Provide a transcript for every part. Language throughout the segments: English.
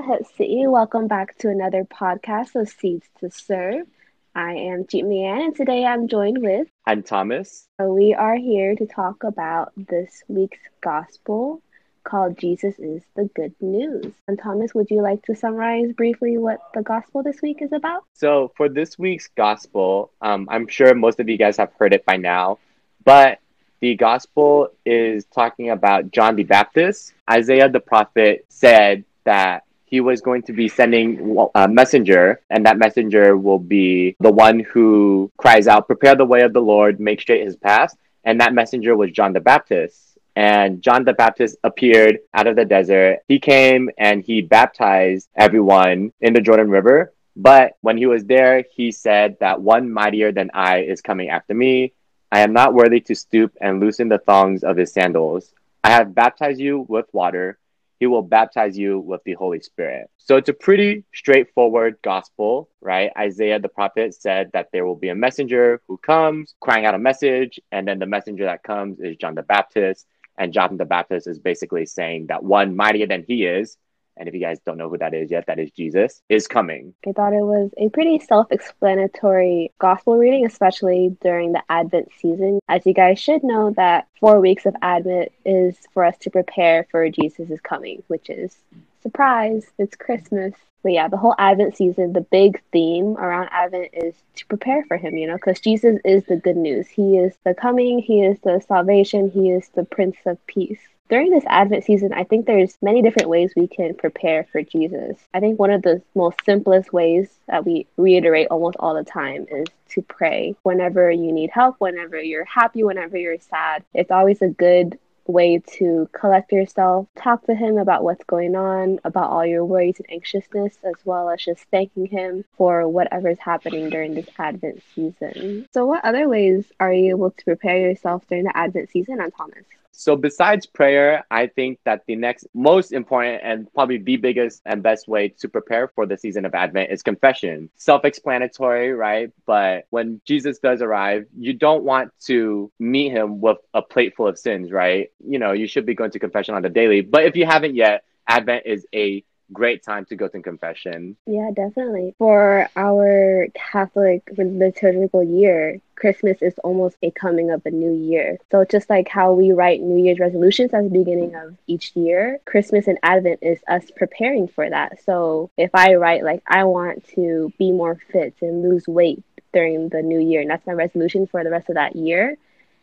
Salahat City. Welcome back to another podcast of Seeds to Serve. I am Jeet Ann, and today I'm joined with. I'm Thomas. We are here to talk about this week's gospel called Jesus is the Good News. And Thomas, would you like to summarize briefly what the gospel this week is about? So, for this week's gospel, um, I'm sure most of you guys have heard it by now, but the gospel is talking about John the Baptist. Isaiah the prophet said that he was going to be sending a messenger, and that messenger will be the one who cries out, Prepare the way of the Lord, make straight his path. And that messenger was John the Baptist. And John the Baptist appeared out of the desert. He came and he baptized everyone in the Jordan River. But when he was there, he said that one mightier than I is coming after me I am not worthy to stoop and loosen the thongs of his sandals. I have baptized you with water. He will baptize you with the Holy Spirit. So it's a pretty straightforward gospel, right? Isaiah the prophet said that there will be a messenger who comes crying out a message, and then the messenger that comes is John the Baptist. And John the Baptist is basically saying that one mightier than he is and if you guys don't know who that is yet, that is Jesus, is coming. I thought it was a pretty self explanatory gospel reading, especially during the Advent season. As you guys should know, that four weeks of Advent is for us to prepare for Jesus' coming, which is surprise, it's Christmas. But yeah, the whole Advent season, the big theme around Advent is to prepare for him, you know, because Jesus is the good news. He is the coming, he is the salvation, he is the Prince of Peace during this Advent season, I think there's many different ways we can prepare for Jesus. I think one of the most simplest ways that we reiterate almost all the time is to pray. Whenever you need help, whenever you're happy, whenever you're sad, it's always a good way to collect yourself, talk to him about what's going on, about all your worries and anxiousness, as well as just thanking him for whatever's happening during this Advent season. So, what other ways are you able to prepare yourself during the Advent season, on Thomas? So besides prayer, I think that the next most important and probably the biggest and best way to prepare for the season of Advent is confession. Self-explanatory, right? But when Jesus does arrive, you don't want to meet him with a plate full of sins, right? You know, you should be going to confession on the daily. But if you haven't yet, Advent is a great time to go to confession. Yeah, definitely. For our Catholic liturgical year, Christmas is almost a coming of a new year. So just like how we write New Year's resolutions at the beginning of each year, Christmas and Advent is us preparing for that. So if I write like I want to be more fit and lose weight during the new year, and that's my resolution for the rest of that year,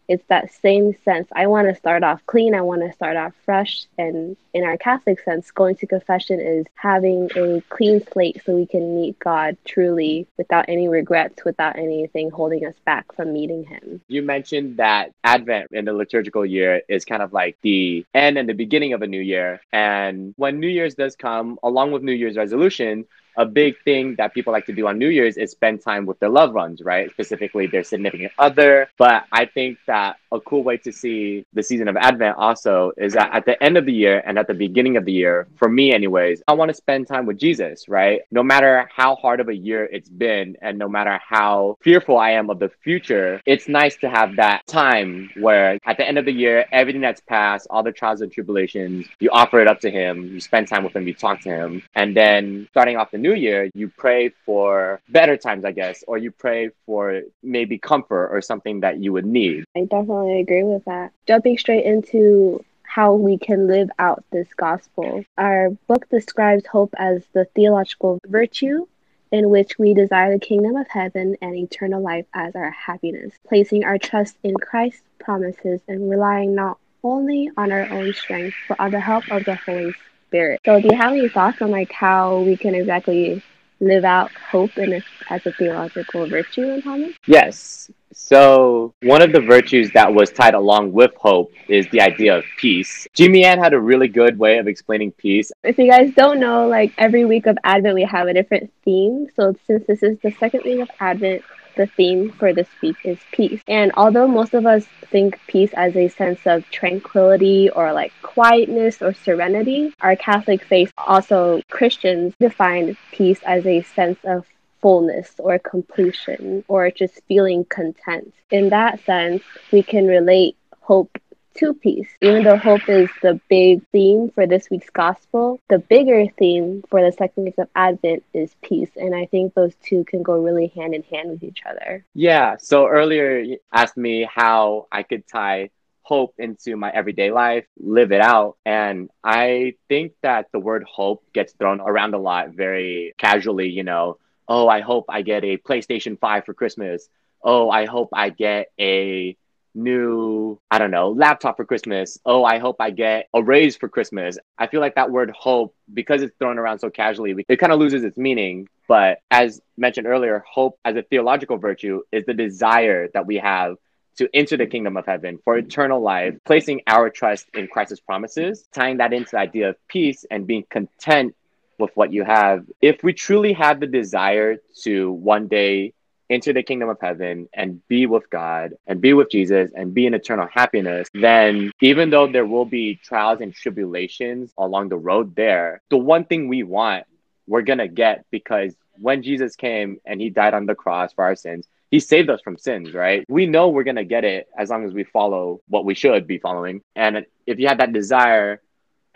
it's that same sense. I want to start off clean. I want to start off fresh. And in our Catholic sense, going to confession is having a clean slate so we can meet God truly without any regrets, without anything holding us back from meeting Him. You mentioned that Advent in the liturgical year is kind of like the end and the beginning of a new year. And when New Year's does come, along with New Year's resolution, a big thing that people like to do on New Year's is spend time with their loved ones, right? Specifically their significant other. But I think that a cool way to see the season of Advent also is that at the end of the year and at the beginning of the year, for me anyways, I want to spend time with Jesus, right? No matter how hard of a year it's been and no matter how fearful I am of the future, it's nice to have that time where at the end of the year, everything that's passed, all the trials and tribulations, you offer it up to him, you spend time with him, you talk to him, and then starting off the new year, you pray for better times, I guess, or you pray for maybe comfort or something that you would need. I definitely agree with that. Jumping straight into how we can live out this gospel. Our book describes hope as the theological virtue in which we desire the kingdom of heaven and eternal life as our happiness, placing our trust in Christ's promises and relying not only on our own strength but on the help of the Holy Spirit. So, do you have any thoughts on like how we can exactly live out hope in a, as a theological virtue in Thomas? Yes. So one of the virtues that was tied along with hope is the idea of peace. Jimmy Ann had a really good way of explaining peace. If you guys don't know, like every week of Advent we have a different theme. So since this is the second week of Advent, the theme for this week is peace. And although most of us think peace as a sense of tranquility or like quietness or serenity, our Catholic faith, also Christians, define peace as a sense of fullness or completion or just feeling content. In that sense, we can relate hope to peace. Even though hope is the big theme for this week's gospel, the bigger theme for the second week of Advent is peace. And I think those two can go really hand in hand with each other. Yeah. So earlier you asked me how I could tie hope into my everyday life, live it out. And I think that the word hope gets thrown around a lot very casually, you know. Oh, I hope I get a PlayStation 5 for Christmas. Oh, I hope I get a new, I don't know, laptop for Christmas. Oh, I hope I get a raise for Christmas. I feel like that word hope, because it's thrown around so casually, it kind of loses its meaning. But as mentioned earlier, hope as a theological virtue is the desire that we have to enter the kingdom of heaven for eternal life, placing our trust in Christ's promises, tying that into the idea of peace and being content with what you have. If we truly have the desire to one day enter the kingdom of heaven and be with God and be with Jesus and be in eternal happiness, then even though there will be trials and tribulations along the road there, the one thing we want, we're going to get because when Jesus came and he died on the cross for our sins, he saved us from sins, right? We know we're going to get it as long as we follow what we should be following. And if you have that desire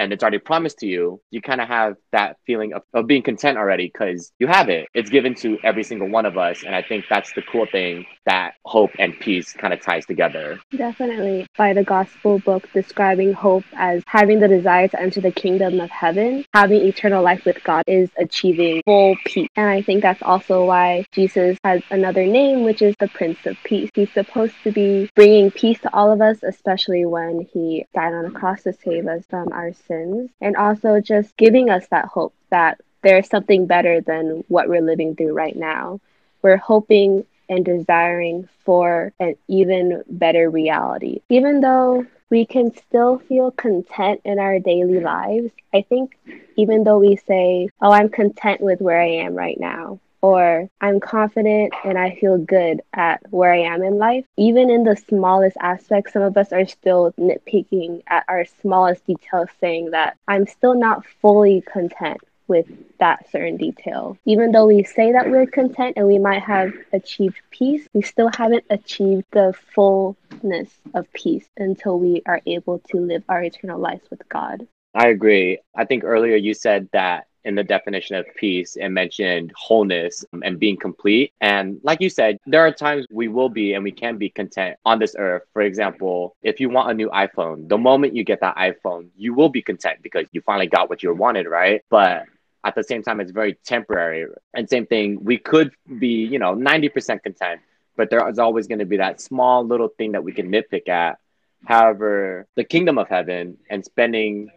and it's already promised to you, you kind of have that feeling of, of being content already because you have it. It's given to every single one of us. And I think that's the cool thing that hope and peace kind of ties together. Definitely. By the gospel book describing hope as having the desire to enter the kingdom of heaven, having eternal life with God is achieving full peace. And I think that's also why Jesus has another name, which is the Prince of Peace. He's supposed to be bringing peace to all of us, especially when he died on the cross to save us from our sins sins and also just giving us that hope that there's something better than what we're living through right now. We're hoping and desiring for an even better reality. Even though we can still feel content in our daily lives, I think even though we say, Oh, I'm content with where I am right now, or I'm confident and I feel good at where I am in life. Even in the smallest aspects, some of us are still nitpicking at our smallest details, saying that I'm still not fully content with that certain detail. Even though we say that we're content and we might have achieved peace, we still haven't achieved the fullness of peace until we are able to live our eternal lives with God. I agree. I think earlier you said that in the definition of peace and mentioned wholeness um, and being complete. And like you said, there are times we will be and we can be content on this earth. For example, if you want a new iPhone, the moment you get that iPhone, you will be content because you finally got what you wanted, right? But at the same time, it's very temporary. And same thing, we could be, you know, 90% content, but there is always going to be that small little thing that we can nitpick at. However, the kingdom of heaven and spending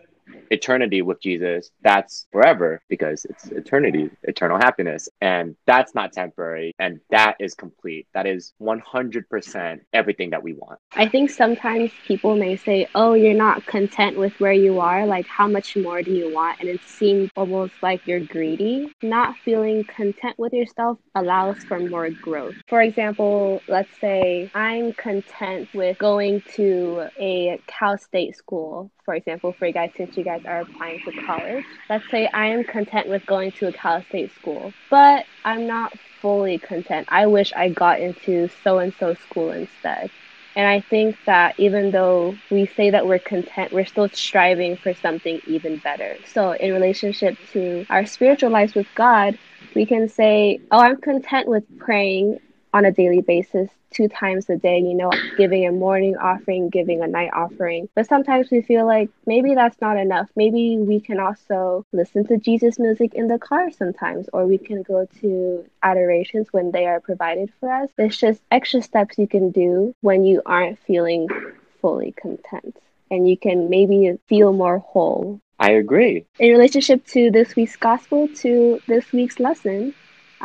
eternity with Jesus, that's forever because it's eternity, eternal happiness. And that's not temporary. And that is complete. That is 100% everything that we want. I think sometimes people may say, oh, you're not content with where you are. Like, how much more do you want? And it seems almost like you're greedy. Not feeling content with yourself allows for more growth. For example, let's say I'm content with going to a Cal State school for example, for you guys, since you guys are applying for college, let's say I am content with going to a Cal State school, but I'm not fully content. I wish I got into so and so school instead. And I think that even though we say that we're content, we're still striving for something even better. So, in relationship to our spiritual lives with God, we can say, Oh, I'm content with praying on a daily basis two times a day, you know, giving a morning offering, giving a night offering. But sometimes we feel like maybe that's not enough. Maybe we can also listen to Jesus music in the car sometimes, or we can go to adorations when they are provided for us. It's just extra steps you can do when you aren't feeling fully content. And you can maybe feel more whole. I agree. In relationship to this week's gospel, to this week's lesson,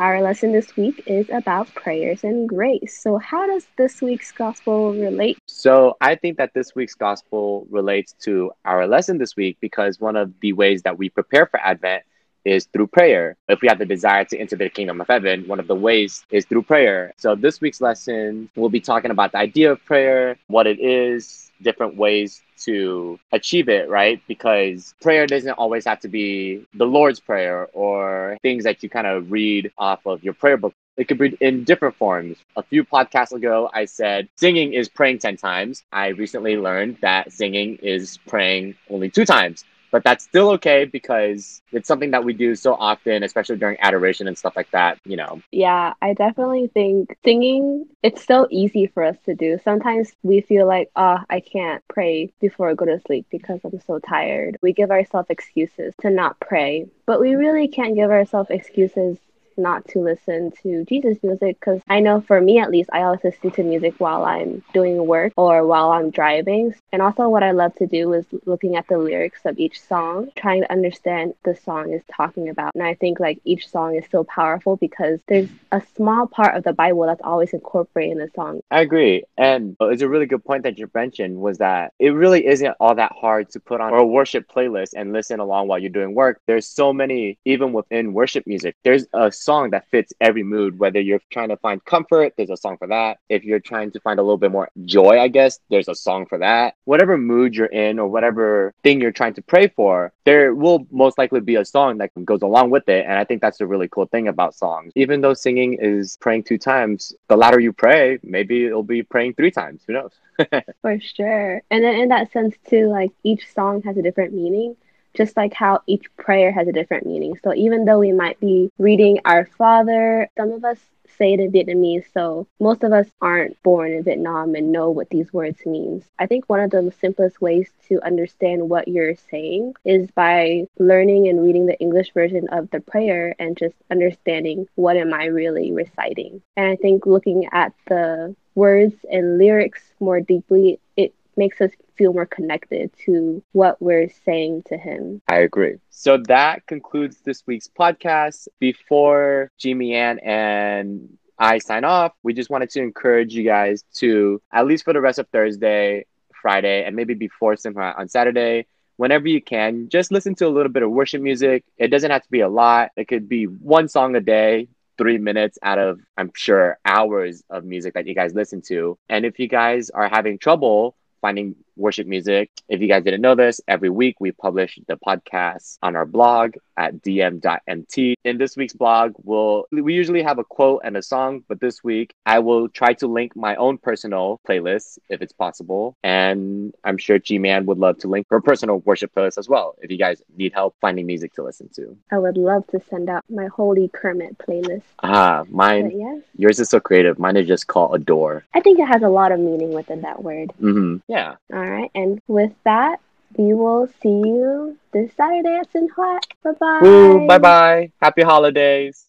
our lesson this week is about prayers and grace. So, how does this week's gospel relate? So, I think that this week's gospel relates to our lesson this week because one of the ways that we prepare for Advent is through prayer. If we have the desire to enter the kingdom of heaven, one of the ways is through prayer. So, this week's lesson, we'll be talking about the idea of prayer, what it is, different ways to achieve it, right? Because prayer doesn't always have to be the Lord's Prayer or things that you kind of read off of your prayer book. It could be in different forms. A few podcasts ago, I said singing is praying 10 times. I recently learned that singing is praying only two times but that's still okay because it's something that we do so often, especially during adoration and stuff like that, you know. Yeah, I definitely think singing, it's so easy for us to do. Sometimes we feel like, oh, I can't pray before I go to sleep because I'm so tired. We give ourselves excuses to not pray, but we really can't give ourselves excuses not to listen to Jesus music because I know for me at least, I always listen to music while I'm doing work or while I'm driving. And also, what I love to do is looking at the lyrics of each song, trying to understand the song is talking about. And I think like each song is so powerful because there's a small part of the Bible that's always incorporated in the song. I agree. And it's a really good point that you mentioned was that it really isn't all that hard to put on a worship playlist and listen along while you're doing work. There's so many, even within worship music, there's a song that fits every mood. Whether you're trying to find comfort, there's a song for that. If you're trying to find a little bit more joy, I guess, there's a song for that. Whatever mood you're in or whatever thing you're trying to pray for, there will most likely be a song that goes along with it. And I think that's the really cool thing about songs. Even though singing is praying two times, the louder you pray, maybe it'll be praying three times. Who knows? for sure. And then in that sense, too, like each song has a different meaning just like how each prayer has a different meaning. So even though we might be reading Our Father, some of us say it in Vietnamese, so most of us aren't born in Vietnam and know what these words mean. I think one of the simplest ways to understand what you're saying is by learning and reading the English version of the prayer and just understanding what am I really reciting. And I think looking at the words and lyrics more deeply, it makes us feel more connected to what we're saying to him. I agree. So that concludes this week's podcast. Before Jimmy Ann and I sign off, we just wanted to encourage you guys to, at least for the rest of Thursday, Friday, and maybe before Simcha on Saturday, whenever you can, just listen to a little bit of worship music. It doesn't have to be a lot, it could be one song a day. Three minutes out of, I'm sure, hours of music that you guys listen to. And if you guys are having trouble finding worship music. If you guys didn't know this, every week we publish the podcast on our blog at dm.mt. In this week's blog, we'll we usually have a quote and a song, but this week I will try to link my own personal playlist if it's possible. And I'm sure G Man would love to link her personal worship playlist as well if you guys need help finding music to listen to. I would love to send out my Holy Kermit playlist. Ah, mine. Yes. Yours is so creative. Mine is just called Adore. I think it has a lot of meaning within that word. Mm-hmm. Yeah. All right. And with that, we will see you this Saturday at Sinh Hoạt. Bye bye. Bye bye. Happy holidays.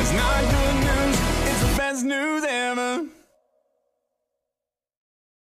It's not good news, it's the best news ever.